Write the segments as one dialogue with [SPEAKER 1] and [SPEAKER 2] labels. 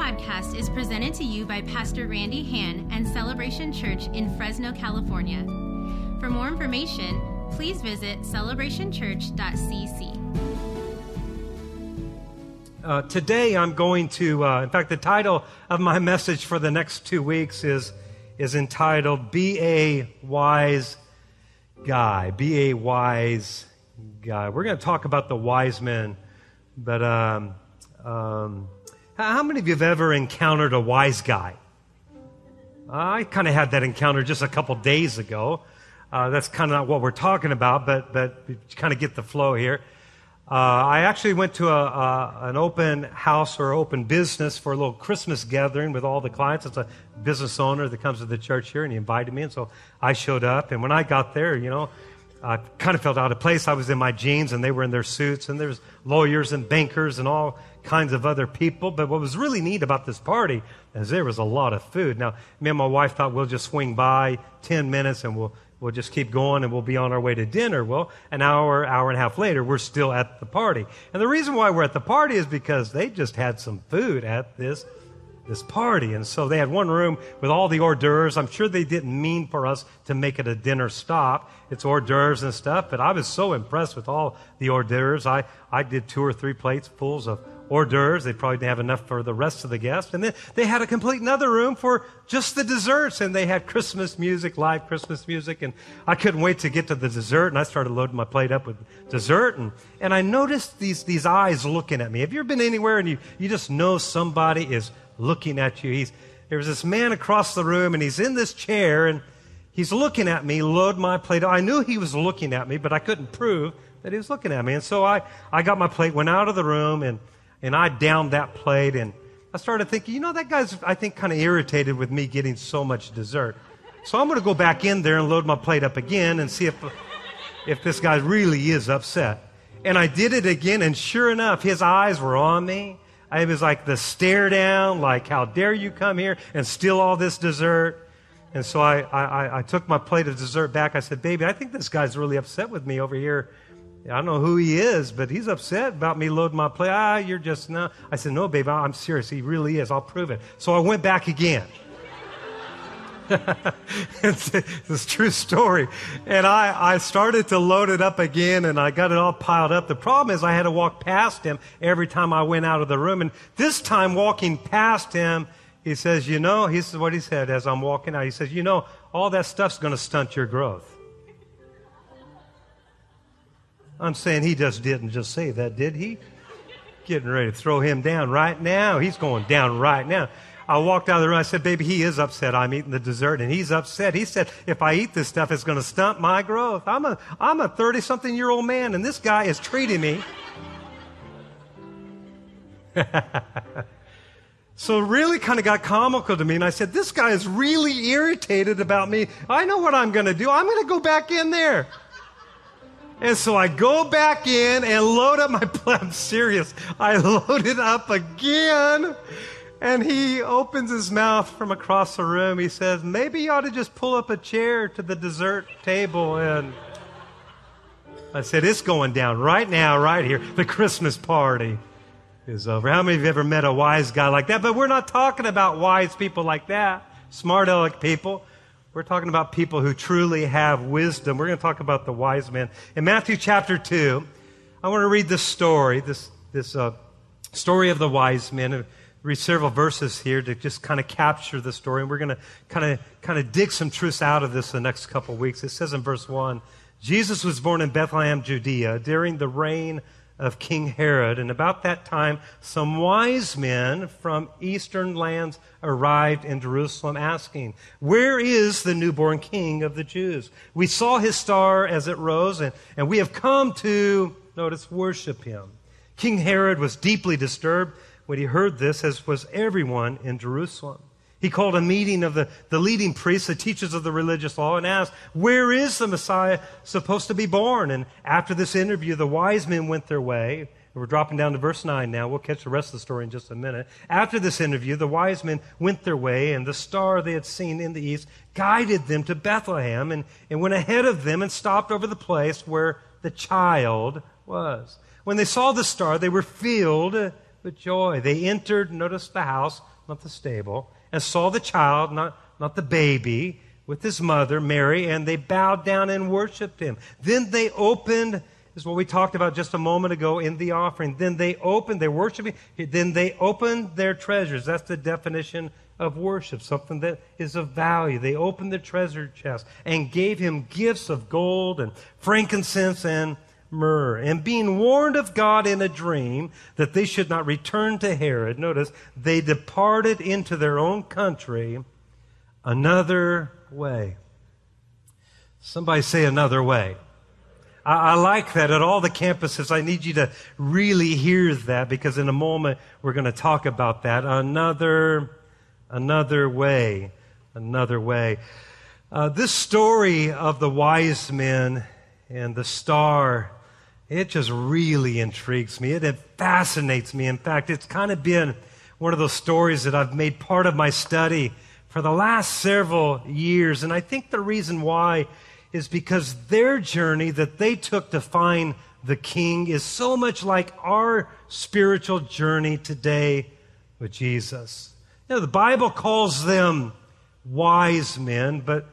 [SPEAKER 1] podcast is presented to you by Pastor Randy Hand and Celebration Church in Fresno, California. For more information, please visit celebrationchurch.cc.
[SPEAKER 2] Uh, today I'm going to, uh, in fact, the title of my message for the next two weeks is, is entitled Be a Wise Guy. Be a Wise Guy. We're going to talk about the wise men, but um, um, how many of you have ever encountered a wise guy? I kind of had that encounter just a couple days ago. Uh, that's kind of not what we're talking about, but, but kind of get the flow here. Uh, I actually went to a, a, an open house or open business for a little Christmas gathering with all the clients. It's a business owner that comes to the church here, and he invited me, and so I showed up. And when I got there, you know, I kind of felt out of place. I was in my jeans, and they were in their suits, and there's lawyers and bankers and all kinds of other people. But what was really neat about this party is there was a lot of food. Now, me and my wife thought we'll just swing by 10 minutes and we'll We'll just keep going and we'll be on our way to dinner. Well, an hour, hour and a half later, we're still at the party. And the reason why we're at the party is because they just had some food at this, this party. And so they had one room with all the hors d'oeuvres. I'm sure they didn't mean for us to make it a dinner stop. It's hors d'oeuvres and stuff, but I was so impressed with all the hors d'oeuvres. I, I did two or three plates fulls of hors d'oeuvres. They probably didn't have enough for the rest of the guests. And then they had a complete another room for just the desserts. And they had Christmas music, live Christmas music. And I couldn't wait to get to the dessert. And I started loading my plate up with dessert. And, and I noticed these, these eyes looking at me. Have you ever been anywhere and you, you just know somebody is looking at you? He's, there was this man across the room and he's in this chair and he's looking at me, load my plate. I knew he was looking at me, but I couldn't prove that he was looking at me. And so I, I got my plate, went out of the room, and and I downed that plate and I started thinking, you know, that guy's, I think, kind of irritated with me getting so much dessert. So I'm going to go back in there and load my plate up again and see if, if this guy really is upset. And I did it again, and sure enough, his eyes were on me. It was like the stare down, like, how dare you come here and steal all this dessert? And so I, I, I took my plate of dessert back. I said, baby, I think this guy's really upset with me over here I don't know who he is, but he's upset about me loading my plate. Ah, you're just no. I said, no, babe, I'm serious. He really is. I'll prove it. So I went back again. It's, it's a true story. And I, I started to load it up again and I got it all piled up. The problem is I had to walk past him every time I went out of the room. And this time walking past him, he says, you know, this is what he said as I'm walking out. He says, you know, all that stuff's going to stunt your growth. I'm saying he just didn't just say that, did he? Getting ready to throw him down right now. He's going down right now. I walked out of the room. I said, baby, he is upset. I'm eating the dessert and he's upset. He said, if I eat this stuff, it's going to stunt my growth. I'm a, I'm a 30 something year old man and this guy is treating me. so really kind of got comical to me. And I said, this guy is really irritated about me. I know what I'm going to do. I'm going to go back in there. And so I go back in and load up my plate. I'm serious. I load it up again. And he opens his mouth from across the room. He says, Maybe you ought to just pull up a chair to the dessert table. And I said, It's going down right now, right here. The Christmas party is over. How many of you ever met a wise guy like that? But we're not talking about wise people like that, smart aleck people. We're talking about people who truly have wisdom. We're going to talk about the wise men. In Matthew chapter 2, I want to read this story, this, this uh, story of the wise men. Read several verses here to just kind of capture the story. And we're going to kind of, kind of dig some truths out of this the next couple of weeks. It says in verse 1 Jesus was born in Bethlehem, Judea, during the reign of King Herod. And about that time, some wise men from eastern lands arrived in Jerusalem asking, Where is the newborn king of the Jews? We saw his star as it rose, and, and we have come to, notice, worship him. King Herod was deeply disturbed when he heard this, as was everyone in Jerusalem. He called a meeting of the, the leading priests, the teachers of the religious law, and asked, Where is the Messiah supposed to be born? And after this interview, the wise men went their way. We're dropping down to verse 9 now. We'll catch the rest of the story in just a minute. After this interview, the wise men went their way, and the star they had seen in the east guided them to Bethlehem and, and went ahead of them and stopped over the place where the child was. When they saw the star, they were filled with joy. They entered, notice the house, not the stable, and saw the child, not, not the baby, with his mother, Mary, and they bowed down and worshiped him. Then they opened, is what we talked about just a moment ago in the offering. Then they opened, they're worshiping, then they opened their treasures. That's the definition of worship, something that is of value. They opened the treasure chest and gave him gifts of gold and frankincense and myrrh. And being warned of God in a dream that they should not return to Herod, notice, they departed into their own country another way. Somebody say another way. I, I, like that at all the campuses. I need you to really hear that because in a moment we're going to talk about that. Another, another way, another way. Uh, this story of the wise men and the star it just really intrigues me. It, it fascinates me. In fact, it's kind of been one of those stories that I've made part of my study for the last several years. And I think the reason why is because their journey that they took to find the king is so much like our spiritual journey today with Jesus. You know, the Bible calls them wise men, but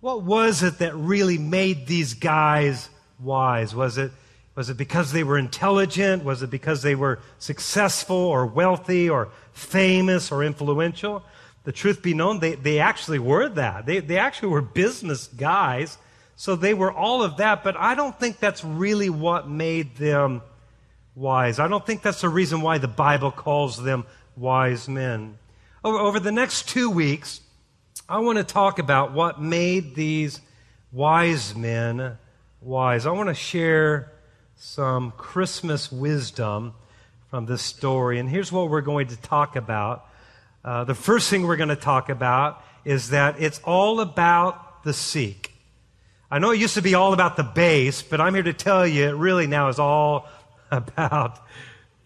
[SPEAKER 2] what was it that really made these guys wise? Was it was it because they were intelligent? Was it because they were successful or wealthy or famous or influential? The truth be known, they, they actually were that. They, they actually were business guys. So they were all of that, but I don't think that's really what made them wise. I don't think that's the reason why the Bible calls them wise men. Over, over the next two weeks, I want to talk about what made these wise men wise. I want to share some Christmas wisdom from this story. And here's what we're going to talk about. Uh, the first thing we're going to talk about is that it's all about the seek. I know it used to be all about the base, but I'm here to tell you it really now is all about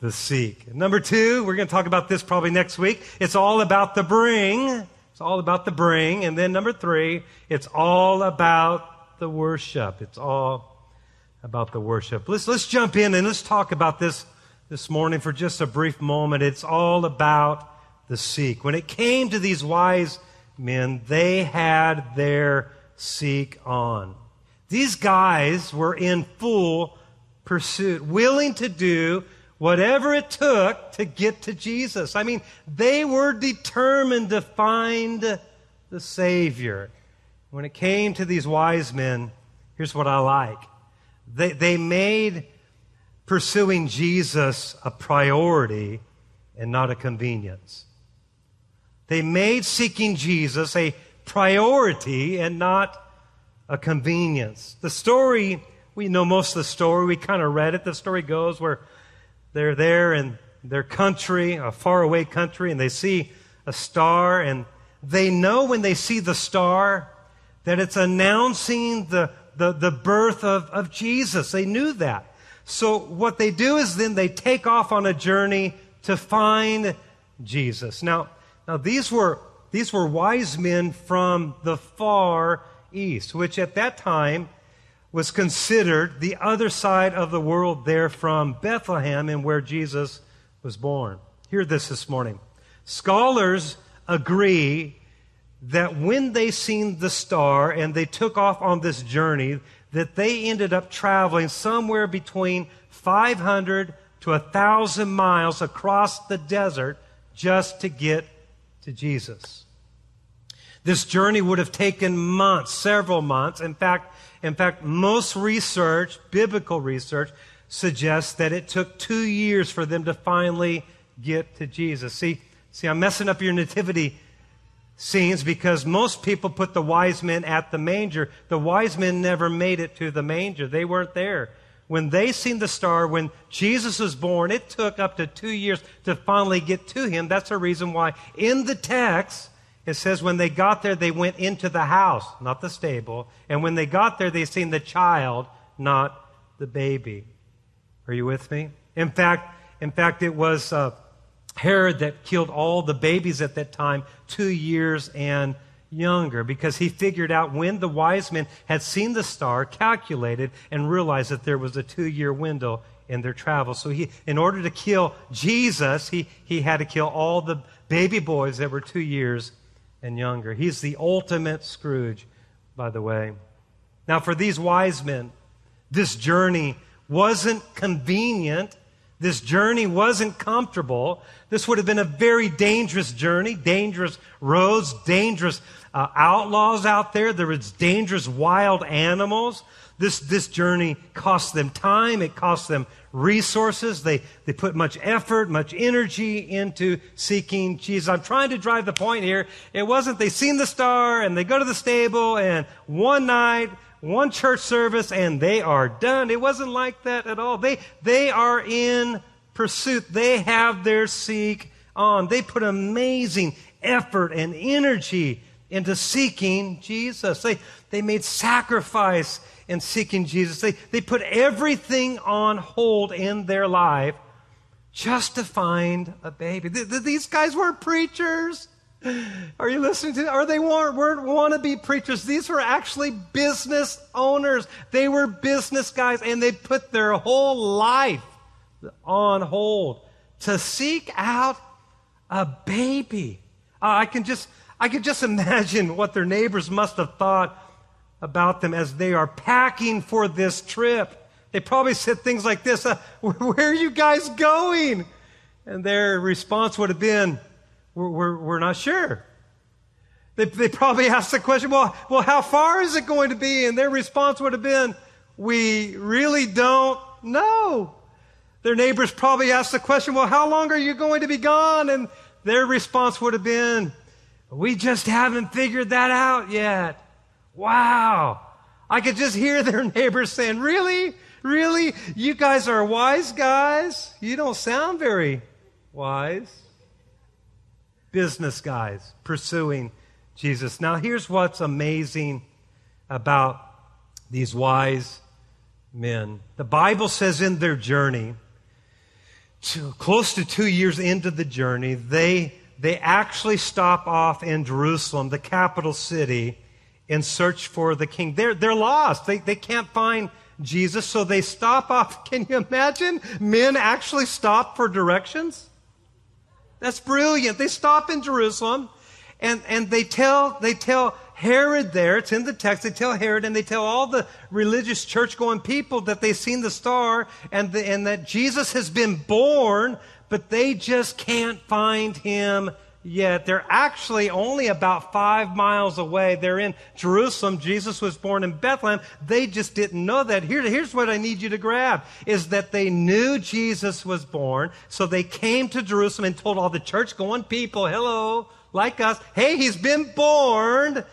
[SPEAKER 2] the seek. Number two, we're going to talk about this probably next week. It's all about the bring. It's all about the bring. And then number three, it's all about the worship. It's all about the worship. Let's, let's jump in and let's talk about this this morning for just a brief moment. It's all about the seek. When it came to these wise men, they had their seek on. These guys were in full pursuit, willing to do whatever it took to get to Jesus. I mean, they were determined to find the Savior. When it came to these wise men, here's what I like they, they made pursuing Jesus a priority and not a convenience. They made seeking Jesus a priority and not a convenience. The story, we know most of the story. We kind of read it. The story goes where they're there in their country, a faraway country, and they see a star, and they know when they see the star that it's announcing the the, the birth of, of Jesus. They knew that. So what they do is then they take off on a journey to find Jesus. Now, now these were these were wise men from the far east, which at that time was considered the other side of the world there from Bethlehem and where Jesus was born. Hear this this morning. Scholars agree that when they seen the star and they took off on this journey, that they ended up traveling somewhere between 500 to 1,000 miles across the desert just to get to Jesus. This journey would have taken months, several months. In fact, in fact, most research, biblical research, suggests that it took two years for them to finally get to Jesus. See, see, I'm messing up your nativity scenes because most people put the wise men at the manger. The wise men never made it to the manger. They weren't there. When they seen the star, when Jesus was born, it took up to two years to finally get to him. That's the reason why in the text, it says when they got there, they went into the house, not the stable. And when they got there, they seen the child, not the baby. Are you with me? In fact, in fact, it was uh, Herod that killed all the babies at that time, two years and younger because he figured out when the wise men had seen the star, calculated, and realized that there was a two year window in their travel. So he, in order to kill Jesus, he, he had to kill all the baby boys that were two years and younger. He's the ultimate Scrooge, by the way. Now, for these wise men, this journey wasn't convenient. This journey wasn't comfortable. This would have been a very dangerous journey, dangerous roads, dangerous uh, outlaws out there. There was dangerous wild animals. This, this journey cost them time. It cost them resources. They, they put much effort, much energy into seeking Jesus. I'm trying to drive the point here. It wasn't they seen the star and they go to the stable and one night, one church service and they are done. It wasn't like that at all. They, they are in pursuit. They have their seek on. They put amazing effort and energy into seeking Jesus. They, they made sacrifice in seeking Jesus. They, they put everything on hold in their life just to find a baby. Th- th- these guys weren't preachers. Are you listening to? Or they weren't, weren't wannabe preachers. These were actually business owners. They were business guys, and they put their whole life on hold to seek out a baby. Uh, I can just I could just imagine what their neighbors must have thought about them as they are packing for this trip. They probably said things like this uh, Where are you guys going? And their response would have been, We're, we're, we're not sure. They, they probably asked the question, well, well, how far is it going to be? And their response would have been, We really don't know. Their neighbors probably asked the question, Well, how long are you going to be gone? And their response would have been, we just haven't figured that out yet. Wow. I could just hear their neighbors saying, Really? Really? You guys are wise guys? You don't sound very wise. Business guys pursuing Jesus. Now, here's what's amazing about these wise men. The Bible says in their journey, to, close to two years into the journey, they they actually stop off in Jerusalem, the capital city, in search for the king. They're, they're lost. They, they can't find Jesus, so they stop off. Can you imagine? Men actually stop for directions? That's brilliant. They stop in Jerusalem and, and they tell, they tell Herod there, it's in the text, they tell Herod and they tell all the religious church going people that they've seen the star and, the, and that Jesus has been born but they just can't find him yet. They're actually only about five miles away. They're in Jerusalem. Jesus was born in Bethlehem. They just didn't know that. Here, here's what I need you to grab is that they knew Jesus was born. So they came to Jerusalem and told all the church going people, hello, like us, hey, he's been born.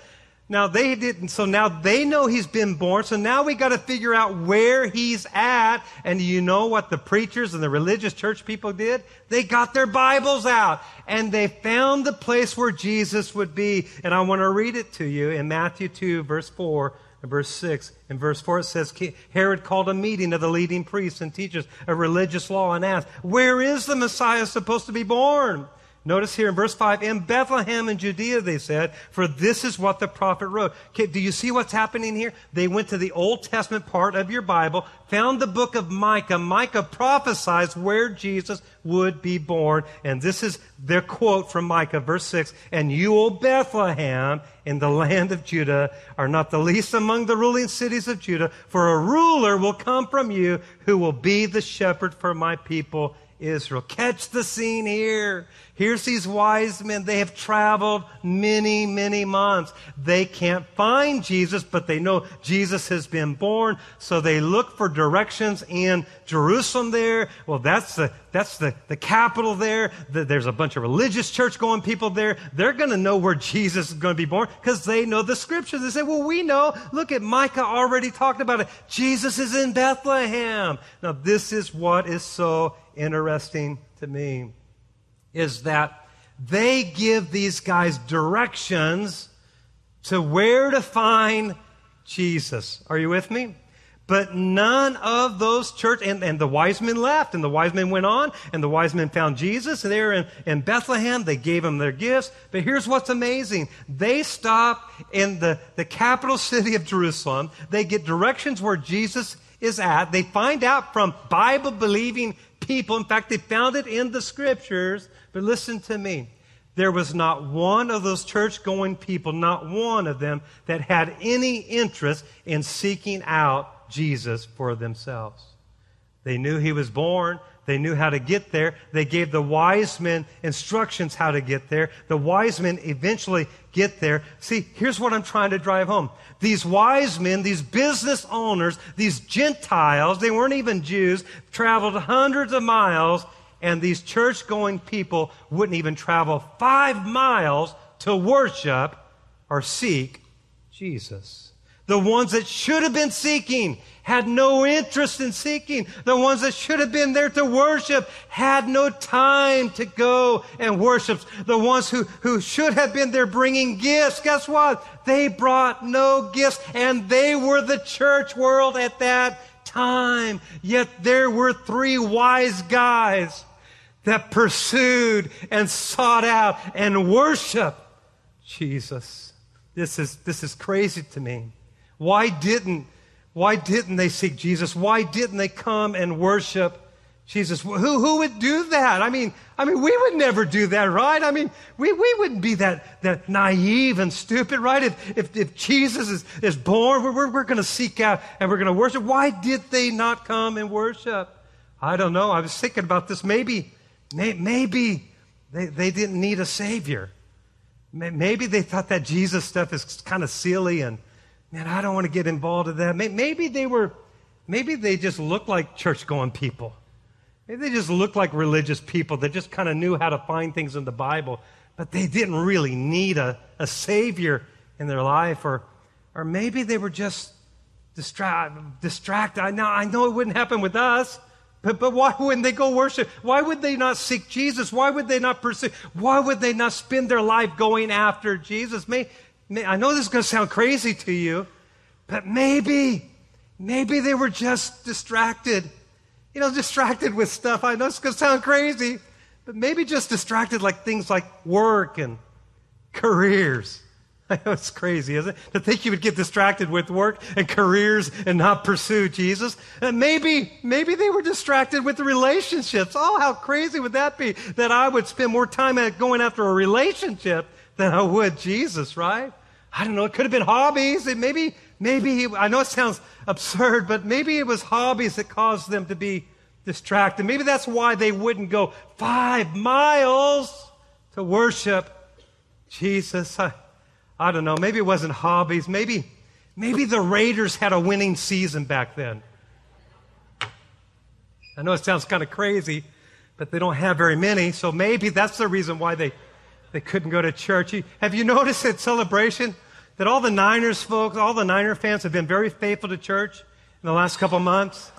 [SPEAKER 2] Now they didn't, so now they know he's been born, so now we gotta figure out where he's at. And you know what the preachers and the religious church people did? They got their Bibles out and they found the place where Jesus would be. And I want to read it to you in Matthew 2, verse 4 and verse 6. In verse 4 it says, Herod called a meeting of the leading priests and teachers of religious law and asked, Where is the Messiah supposed to be born? Notice here in verse 5, in Bethlehem in Judea, they said, for this is what the prophet wrote. Okay, do you see what's happening here? They went to the Old Testament part of your Bible, found the book of Micah. Micah prophesies where Jesus would be born. And this is their quote from Micah, verse 6. And you, O Bethlehem, in the land of Judah, are not the least among the ruling cities of Judah, for a ruler will come from you who will be the shepherd for my people Israel. Catch the scene here. Here's these wise men. They have traveled many, many months. They can't find Jesus, but they know Jesus has been born. So they look for directions in Jerusalem there. Well, that's the, that's the, the capital there. There's a bunch of religious church going people there. They're going to know where Jesus is going to be born because they know the scriptures. They say, well, we know. Look at Micah already talked about it. Jesus is in Bethlehem. Now, this is what is so interesting to me is that they give these guys directions to where to find Jesus. Are you with me? But none of those church, and, and the wise men left, and the wise men went on, and the wise men found Jesus, and they were in, in Bethlehem. They gave him their gifts. But here's what's amazing. They stop in the, the capital city of Jerusalem. They get directions where Jesus is at. They find out from Bible believing people. In fact, they found it in the scriptures. But listen to me. There was not one of those church going people, not one of them, that had any interest in seeking out Jesus for themselves. They knew he was born. They knew how to get there. They gave the wise men instructions how to get there. The wise men eventually get there. See, here's what I'm trying to drive home. These wise men, these business owners, these Gentiles, they weren't even Jews, traveled hundreds of miles, and these church going people wouldn't even travel five miles to worship or seek Jesus. The ones that should have been seeking had no interest in seeking. The ones that should have been there to worship had no time to go and worship. The ones who, who should have been there bringing gifts, guess what? They brought no gifts and they were the church world at that time. Yet there were three wise guys that pursued and sought out and worshiped Jesus. This is, this is crazy to me. Why didn't, why didn't they seek Jesus? Why didn't they come and worship Jesus? Who, who would do that? I mean, I mean, we would never do that, right? I mean, we, we wouldn't be that, that naive and stupid, right? If, if, if Jesus is, is born, we're, we're, going to seek out and we're going to worship. Why did they not come and worship? I don't know. I was thinking about this. Maybe, may, maybe they, they didn't need a savior. Maybe they thought that Jesus stuff is kind of silly and, man, I don't want to get involved in that. Maybe they were, maybe they just looked like church going people. Maybe they just looked like religious people that just kind of knew how to find things in the Bible, but they didn't really need a, a savior in their life. Or, or maybe they were just distract, distracted. I know, I know it wouldn't happen with us. But, but why wouldn't they go worship? Why would they not seek Jesus? Why would they not pursue? Why would they not spend their life going after Jesus? May, I know this is going to sound crazy to you, but maybe, maybe they were just distracted. You know, distracted with stuff. I know it's going to sound crazy, but maybe just distracted like things like work and careers. I know it's crazy, isn't it? To think you would get distracted with work and careers and not pursue Jesus. And maybe, maybe they were distracted with the relationships. Oh, how crazy would that be that I would spend more time going after a relationship than I would Jesus, right? I don't know, it could have been hobbies. It maybe, maybe, I know it sounds absurd, but maybe it was hobbies that caused them to be distracted. Maybe that's why they wouldn't go five miles to worship Jesus. I, I don't know. Maybe it wasn't hobbies. Maybe, maybe the Raiders had a winning season back then. I know it sounds kind of crazy, but they don't have very many, so maybe that's the reason why they they couldn't go to church. Have you noticed at celebration that all the Niners folks, all the Niner fans have been very faithful to church in the last couple months?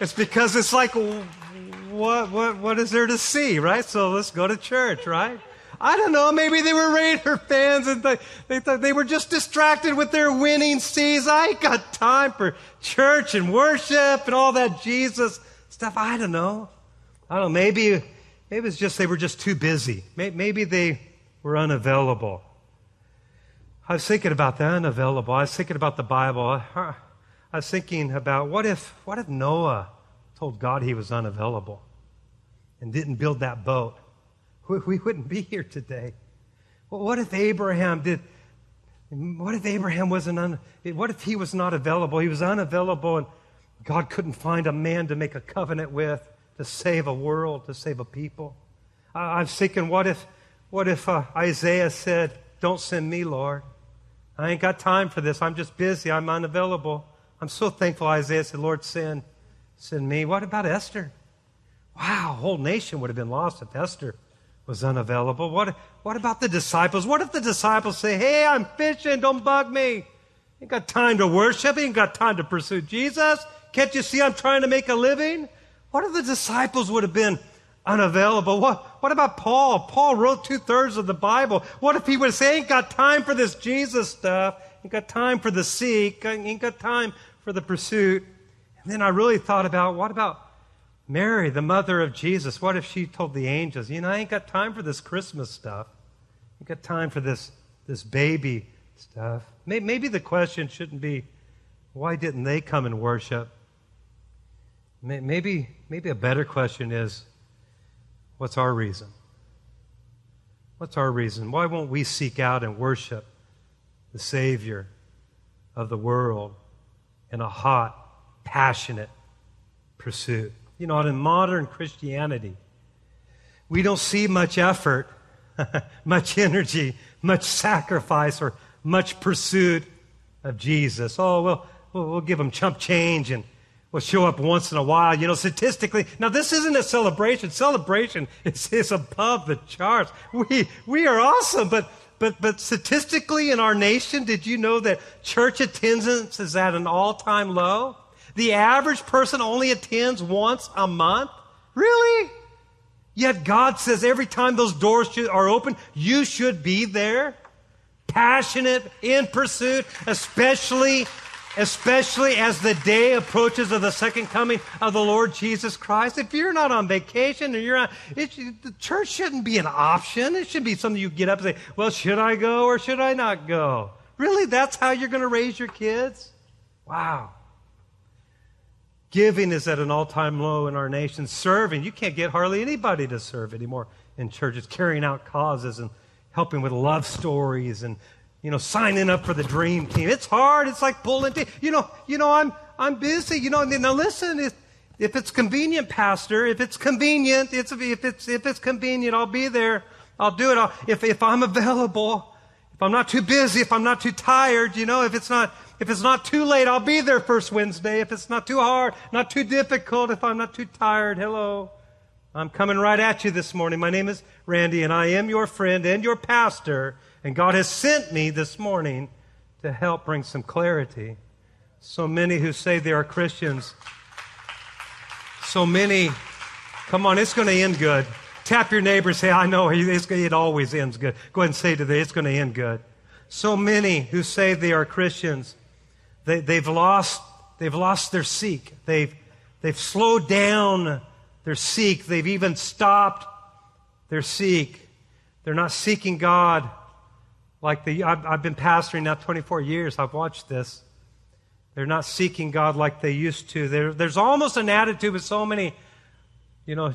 [SPEAKER 2] It's because it's like, what, what, what is there to see, right? So let's go to church, right? I don't know. Maybe they were Raider fans and they, they thought they were just distracted with their winning season. I ain't got time for church and worship and all that Jesus stuff. I don't know. I don't know. Maybe Maybe it's just they were just too busy. Maybe they were unavailable. I was thinking about that, unavailable. I was thinking about the Bible. I was thinking about what if, what if Noah told God he was unavailable and didn't build that boat? We wouldn't be here today. what if Abraham did? What if Abraham wasn't? Un, what if he was not available? He was unavailable, and God couldn't find a man to make a covenant with to save a world, to save a people. I, am thinking, what if, what if uh, Isaiah said, Don't send me, Lord? I ain't got time for this. I'm just busy. I'm unavailable. I'm so thankful Isaiah said, Lord, send, send me. What about Esther? Wow, whole nation would have been lost if Esther was unavailable. What, what about the disciples? What if the disciples say, Hey, I'm fishing, don't bug me? Ain't got time to worship, ain't got time to pursue Jesus. Can't you see I'm trying to make a living? What if the disciples would have been unavailable? What, what about Paul? Paul wrote two thirds of the Bible. What if he would say, ain't got time for this Jesus stuff? ain't got time for the seek. Ain't got time for the pursuit. And then I really thought about what about Mary, the mother of Jesus? What if she told the angels, you know, I ain't got time for this Christmas stuff. Ain't got time for this, this baby stuff. Maybe the question shouldn't be, why didn't they come and worship? Maybe, maybe a better question is, what's our reason? What's our reason? Why won't we seek out and worship the Savior of the world in a hot, passionate pursuit? You know, in modern Christianity, we don't see much effort, much energy, much sacrifice, or much pursuit of Jesus. Oh, well, we'll give him chump change and we'll show up once in a while. You know, statistically, now this isn't a celebration. Celebration is, is above the charts. We, we are awesome, but, but, but statistically in our nation, did you know that church attendance is at an all time low? The average person only attends once a month? Really? Yet God says every time those doors are open, you should be there passionate in pursuit, especially especially as the day approaches of the second coming of the Lord Jesus Christ. If you're not on vacation or you're on, it, the church shouldn't be an option. It should be something you get up and say, well, should I go or should I not go? Really, that's how you're going to raise your kids? Wow. Giving is at an all time low in our nation. Serving, you can't get hardly anybody to serve anymore in churches, carrying out causes and helping with love stories and you know signing up for the dream team. It's hard. It's like pulling teeth. You know you know i'm i'm busy. You know now listen if, if it's convenient pastor if it's convenient it's if it's if it's convenient i'll be there. I'll do it. I'll, if if i'm available if i'm not too busy if i'm not too tired you know if it's not if it's not too late i'll be there first wednesday. If it's not too hard not too difficult if i'm not too tired hello. I'm coming right at you this morning. My name is Randy, and I am your friend and your pastor. And God has sent me this morning to help bring some clarity. So many who say they are Christians, so many, come on, it's going to end good. Tap your neighbor, say, I know it always ends good. Go ahead and say to them, it's going to end good. So many who say they are Christians, they, they've, lost, they've lost their seek. They've, they've slowed down their seek. They've even stopped their seek. They're not seeking God like the. I've, I've been pastoring now 24 years. I've watched this. They're not seeking God like they used to. There, there's almost an attitude with so many, you know,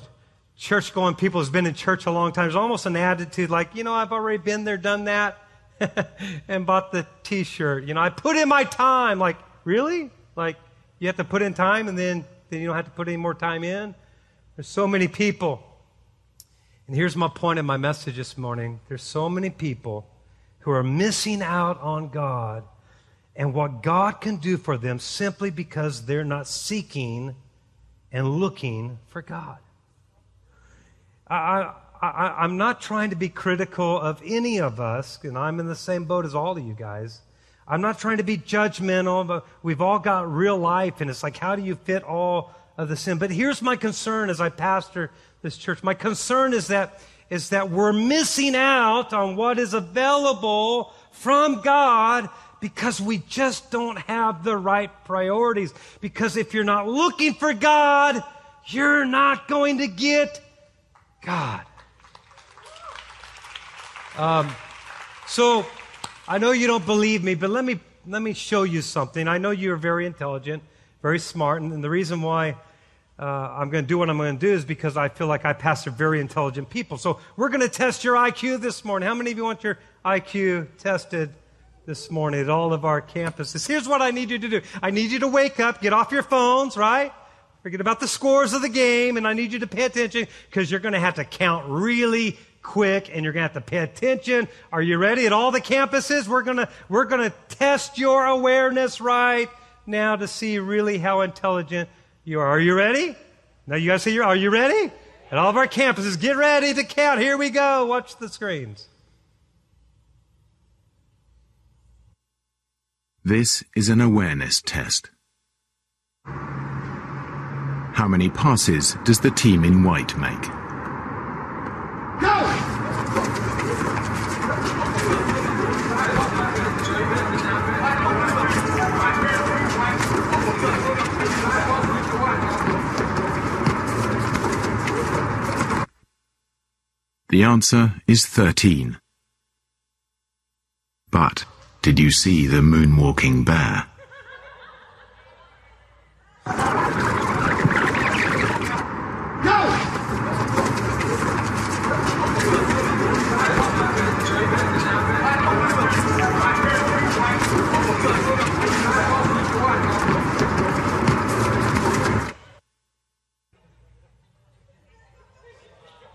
[SPEAKER 2] church going people who's been in church a long time. There's almost an attitude like, you know, I've already been there, done that, and bought the t shirt. You know, I put in my time. Like, really? Like, you have to put in time and then, then you don't have to put any more time in? There's so many people. And here's my point in my message this morning there's so many people who are missing out on God and what God can do for them simply because they're not seeking and looking for God. I, I, am not trying to be critical of any of us, and I'm in the same boat as all of you guys. I'm not trying to be judgmental, but we've all got real life, and it's like, how do you fit all of the sin. But here's my concern as I pastor this church. My concern is that, is that we're missing out on what is available from God because we just don't have the right priorities. Because if you're not looking for God, you're not going to get God. Um, so I know you don't believe me, but let me let me show you something. I know you're very intelligent, very smart, and, and the reason why uh, I'm going to do what I'm going to do is because I feel like I pastor very intelligent people. So we're going to test your IQ this morning. How many of you want your IQ tested this morning at all of our campuses? Here's what I need you to do. I need you to wake up, get off your phones, right? Forget about the scores of the game, and I need you to pay attention because you're going to have to count really quick and you're going to have to pay attention. Are you ready? At all the campuses, we're going to, we're going to test your awareness right now to see really how intelligent you are. Are you ready? Now you guys say, are you ready? At all of our campuses, get ready to count. Here we go. Watch the screens.
[SPEAKER 3] This is an awareness test. How many passes does the team in white make? The answer is 13. But did you see the moonwalking bear?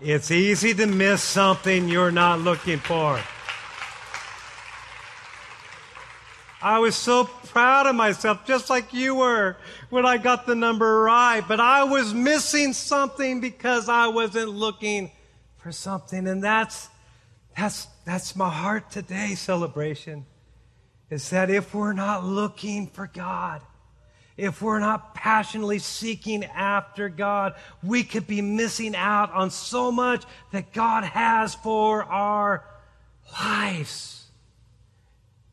[SPEAKER 2] It's easy to miss something you're not looking for. I was so proud of myself, just like you were when I got the number right. But I was missing something because I wasn't looking for something. And that's, that's, that's my heart today, celebration. Is that if we're not looking for God, if we're not passionately seeking after God, we could be missing out on so much that God has for our lives.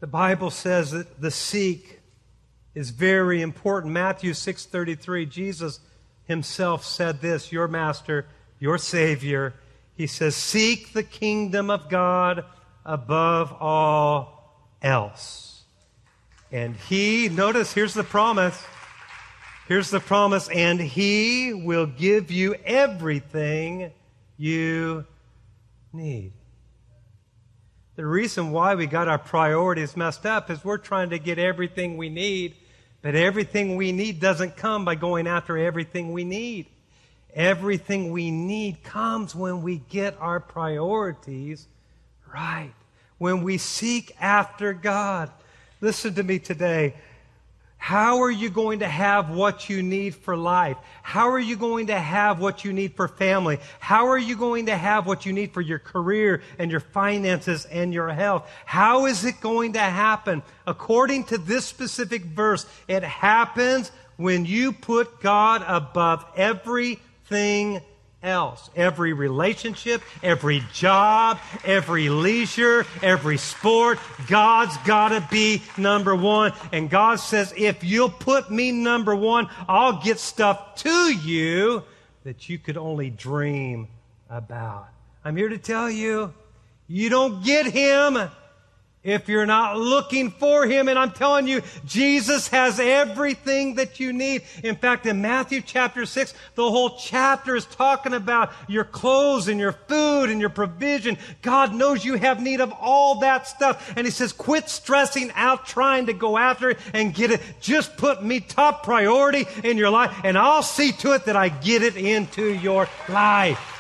[SPEAKER 2] The Bible says that the seek is very important. Matthew 6:33, Jesus himself said this, your master, your savior, he says, "Seek the kingdom of God above all else." And he, notice, here's the promise. Here's the promise, and he will give you everything you need. The reason why we got our priorities messed up is we're trying to get everything we need, but everything we need doesn't come by going after everything we need. Everything we need comes when we get our priorities right, when we seek after God. Listen to me today. How are you going to have what you need for life? How are you going to have what you need for family? How are you going to have what you need for your career and your finances and your health? How is it going to happen? According to this specific verse, it happens when you put God above everything else. Every relationship, every job, every leisure, every sport, God's got to be number one. And God says, if you'll put me number one, I'll get stuff to you that you could only dream about. I'm here to tell you, you don't get Him if you're not looking for him. And I'm telling you, Jesus has everything that you need. In fact, in Matthew chapter 6, the whole chapter is talking about your clothes and your food and your provision. God knows you have need of all that stuff. And he says, quit stressing out trying to go after it and get it. Just put me top priority in your life and I'll see to it that I get it into your life.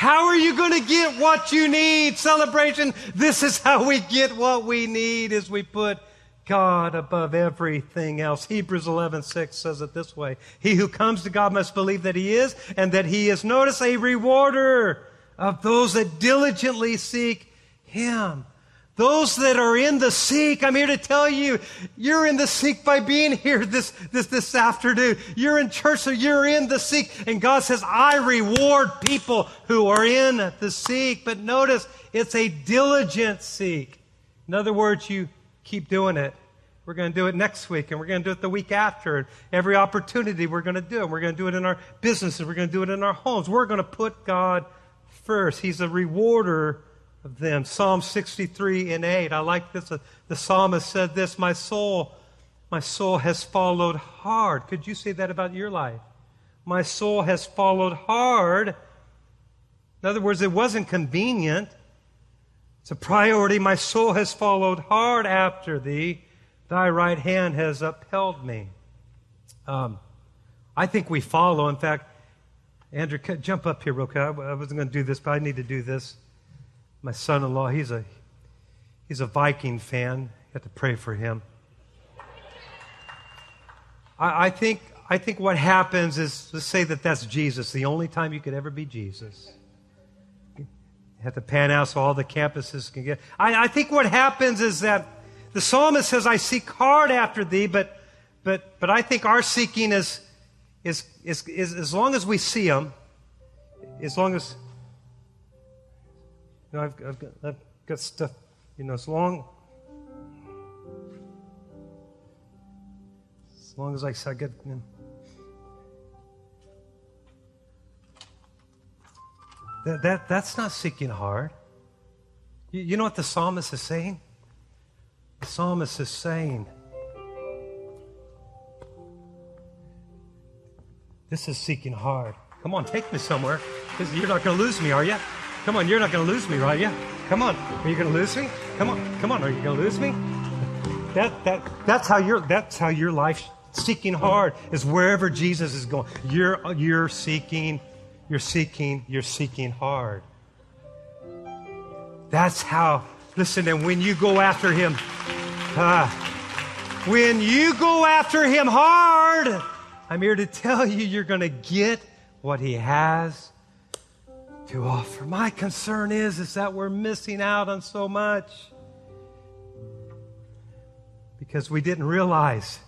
[SPEAKER 2] How are you going to get what you need? Celebration. This is how we get what we need is we put God above everything else. Hebrews 11:6 says it this way. He who comes to God must believe that he is and that he is notice a rewarder of those that diligently seek him. Those that are in the seek, I'm here to tell you, you're in the seek by being here this, this, this afternoon. You're in church, so you're in the seek. And God says, I reward people who are in the seek. But notice, it's a diligent seek. In other words, you keep doing it. We're going to do it next week, and we're going to do it the week after. And every opportunity, we're going to do it. We're going to do it in our businesses. We're going to do it in our homes. We're going to put God first. He's a rewarder of them. Psalm 63 and 8. I like this. The psalmist said this My soul, my soul has followed hard. Could you say that about your life? My soul has followed hard. In other words, it wasn't convenient. It's a priority. My soul has followed hard after thee. Thy right hand has upheld me. Um, I think we follow. In fact, Andrew, jump up here real quick. I wasn't going to do this, but I need to do this my son-in-law, he's a he's a Viking fan. You have to pray for him. I, I think I think what happens is let's say that that's Jesus, the only time you could ever be Jesus. You have to pan out so all the campuses can get. I, I think what happens is that the psalmist says, "I seek hard after thee," but but but I think our seeking is is is, is as long as we see him, as long as know, I've, I've, got, I've got stuff, you know, as long, as long as I, I get, you know, That, that, that's not seeking hard. You, you know what the psalmist is saying? The psalmist is saying, This is seeking hard. Come on, take me somewhere. Because you're not going to lose me, are you? Come on, you're not going to lose me, right? Yeah. Come on. Are you going to lose me? Come on. Come on. Are you going to lose me? That, that, that's how your, that's how your life seeking hard is wherever Jesus is going. You're, you're seeking, you're seeking, you're seeking hard. That's how, listen, and when you go after him, uh, when you go after him hard, I'm here to tell you you're going to get what he has to offer. My concern is, is that we're missing out on so much because we didn't realize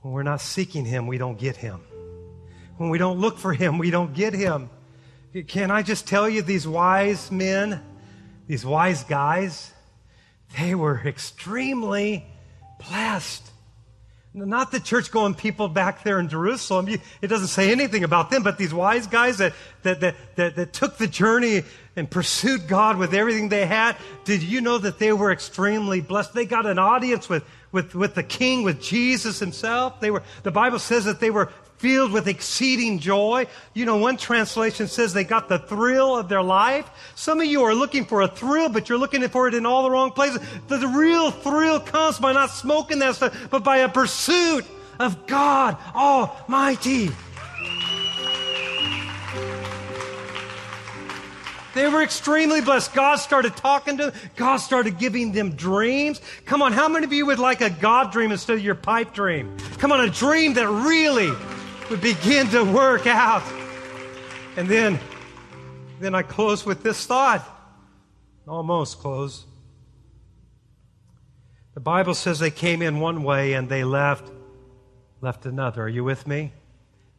[SPEAKER 2] when we're not seeking him, we don't get him. When we don't look for him, we don't get him. Can I just tell you, these wise men, these wise guys, they were extremely blessed. Not the church going people back there in Jerusalem. It doesn't say anything about them, but these wise guys that, that, that, that, that took the journey and pursued God with everything they had. Did you know that they were extremely blessed? They got an audience with, with, with the king, with Jesus himself. They were, the Bible says that they were filled with exceeding joy. You know, one translation says they got the thrill of their life. Some of you are looking for a thrill, but you're looking for it in all the wrong places. The, real thrill comes by not smoking that stuff, but by a pursuit of God Almighty. They were extremely blessed. God started talking to them. God started giving them dreams. Come on, how many of you would like a God dream instead of your pipe dream? Come on, a dream that really would begin to work out. And then, then I close with this thought. Almost close. The Bible says they came in one way and they left left another. Are you with me?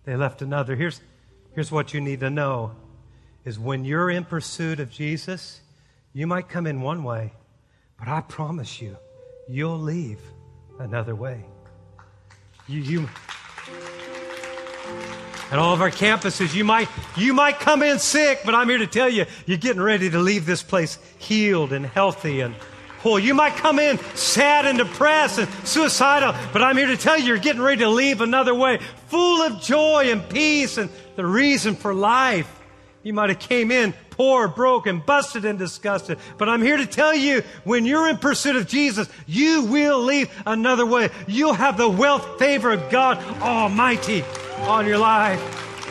[SPEAKER 2] They left another. Here's, here's what you need to know is when you're in pursuit of Jesus, you might come in one way, but I promise you, you'll leave another way. You, you, at all of our campuses, you might, you might come in sick, but I'm here to tell you, you're getting ready to leave this place healed and healthy and whole. You might come in sad and depressed and suicidal, but I'm here to tell you, you're getting ready to leave another way, full of joy and peace and the reason for life. You might have came in poor, broken, busted, and disgusted. But I'm here to tell you, when you're in pursuit of Jesus, you will leave another way. You'll have the wealth, favor of God Almighty on your life.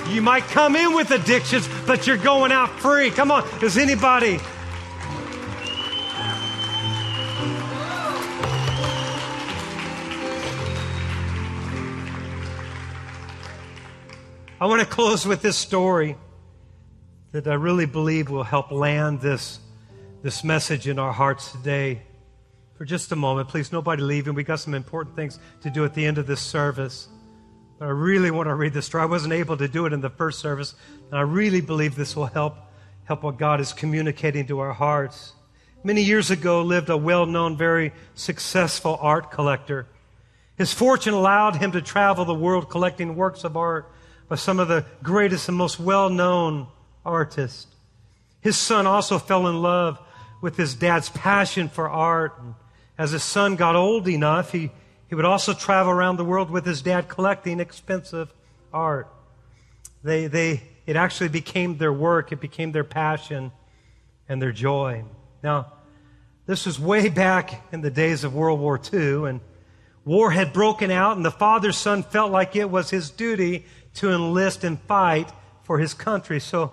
[SPEAKER 2] You might come in with addictions, but you're going out free. Come on, does anybody? I want to close with this story that I really believe will help land this, this message in our hearts today. For just a moment, please, nobody leaving. We got some important things to do at the end of this service. But I really want to read this story. I wasn't able to do it in the first service, and I really believe this will help help what God is communicating to our hearts. Many years ago lived a well-known, very successful art collector. His fortune allowed him to travel the world collecting works of art by some of the greatest and most well-known artists. His son also fell in love with his dad's passion for art. And as his son got old enough, he, he would also travel around the world with his dad collecting expensive art. They, they, it actually became their work, it became their passion and their joy. Now, this was way back in the days of World War II, and war had broken out, and the father's son felt like it was his duty to enlist and fight for his country. So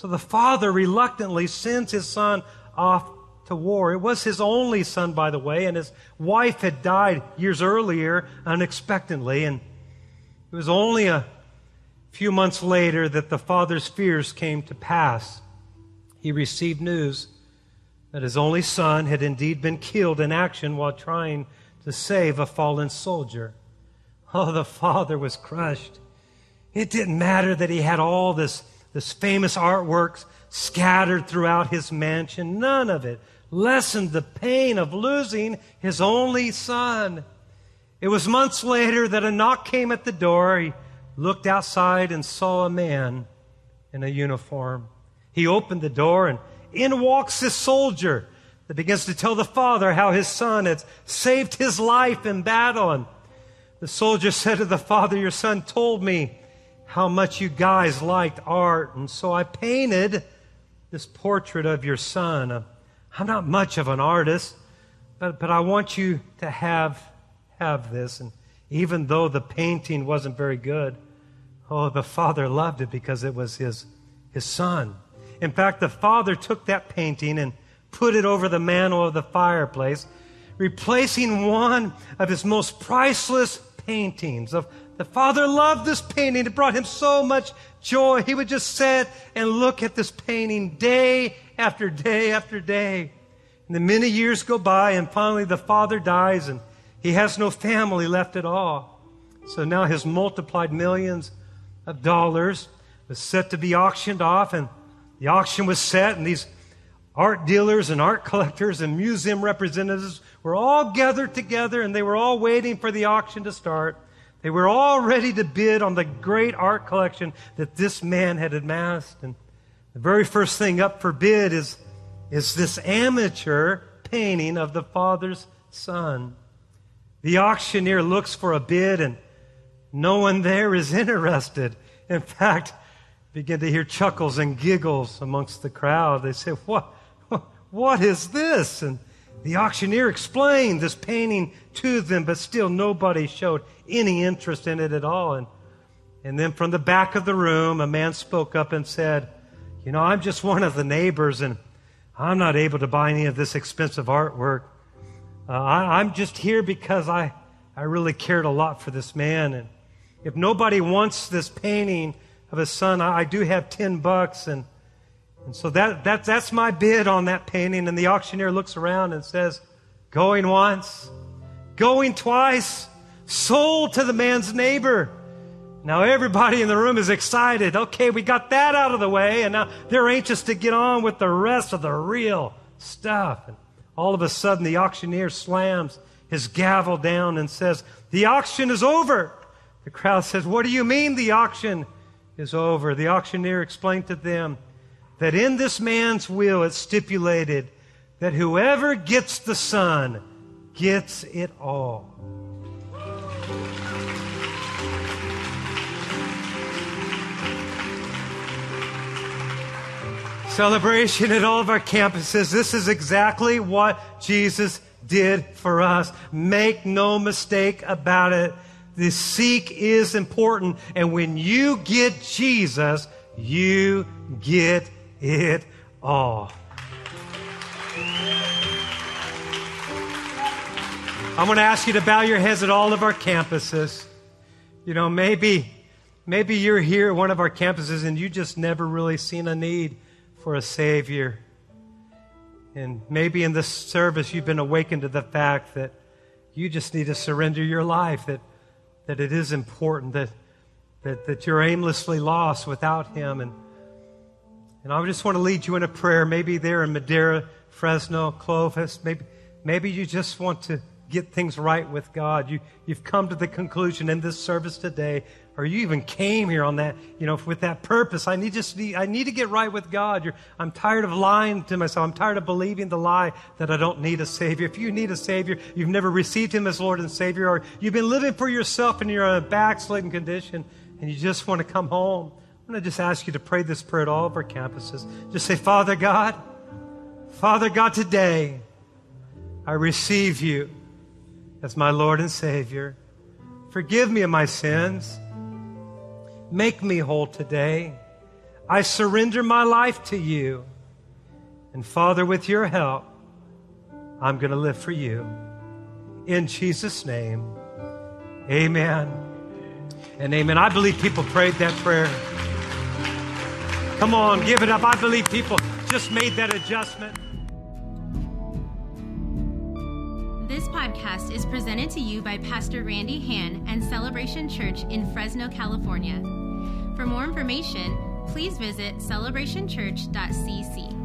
[SPEAKER 2] so the father reluctantly sends his son off to war. It was his only son, by the way, and his wife had died years earlier unexpectedly. And it was only a few months later that the father's fears came to pass. He received news that his only son had indeed been killed in action while trying to save a fallen soldier. Oh, the father was crushed. It didn't matter that he had all this this famous artworks scattered throughout his mansion. None of it lessened the pain of losing his only son. It was months later that a knock came at the door. He looked outside and saw a man in a uniform. He opened the door, and in walks this soldier that begins to tell the father how his son had saved his life in battle. And the soldier said to the father, Your son told me how much you guys liked art, and so I painted this portrait of your son. Uh, I'm not much of an artist, but, but I want you to have, have this. And even though the painting wasn't very good, oh, the father loved it because it was his, his son. In fact, the father took that painting and put it over the mantle of the fireplace, replacing one of his most priceless paintings. Of the father loved this painting. It brought him so much joy. He would just sit and look at this painting day after day after day. And the many years go by, and finally the father dies, and he has no family left at all. So now his multiplied millions of dollars was set to be auctioned off, and the auction was set, and these art dealers and art collectors and museum representatives were all gathered together and they were all waiting for the auction to start. They were all ready to bid on the great art collection that this man had amassed. And the very first thing up for bid is, is this amateur painting of the Father's Son. The auctioneer looks for a bid and no one there is interested. In fact, begin to hear chuckles and giggles amongst the crowd. They say, What? What is this? And the auctioneer explained this painting to them, but still nobody showed any interest in it at all. And, and then from the back of the room, a man spoke up and said, You know, I'm just one of the neighbors, and I'm not able to buy any of this expensive artwork. Uh, I, I'm just here because I, I really cared a lot for this man. And if nobody wants this painting of his son, I, I do have 10 bucks, and and so that, that, that's my bid on that painting. And the auctioneer looks around and says, Going once, going twice, sold to the man's neighbor. Now everybody in the room is excited. Okay, we got that out of the way, and now they're anxious to get on with the rest of the real stuff. And all of a sudden, the auctioneer slams his gavel down and says, The auction is over. The crowd says, What do you mean the auction is over? The auctioneer explained to them, that in this man's will it's stipulated that whoever gets the Son gets it all. Celebration at all of our campuses. This is exactly what Jesus did for us. Make no mistake about it. The seek is important. And when you get Jesus, you get it all. I'm going to ask you to bow your heads at all of our campuses. You know, maybe, maybe you're here at one of our campuses and you just never really seen a need for a Savior. And maybe in this service you've been awakened to the fact that you just need to surrender your life, that, that it is important, that, that, that you're aimlessly lost without Him. And and I just want to lead you in a prayer, maybe there in Madera, Fresno, Clovis. Maybe, maybe you just want to get things right with God. You, you've come to the conclusion in this service today, or you even came here on that, you know, with that purpose. I need just I need to get right with God. You're, I'm tired of lying to myself. I'm tired of believing the lie that I don't need a Savior. If you need a Savior, you've never received Him as Lord and Savior, or you've been living for yourself and you're in a backslidden condition, and you just want to come home. I'm going to just ask you to pray this prayer at all of our campuses. Just say, Father God, Father God, today I receive you as my Lord and Savior. Forgive me of my sins. Make me whole today. I surrender my life to you. And Father, with your help, I'm going to live for you. In Jesus' name, amen and amen. I believe people prayed that prayer. Come on, give it up. I believe people just made that adjustment.
[SPEAKER 1] This podcast is presented to you by Pastor Randy Hand and Celebration Church in Fresno, California. For more information, please visit celebrationchurch.cc.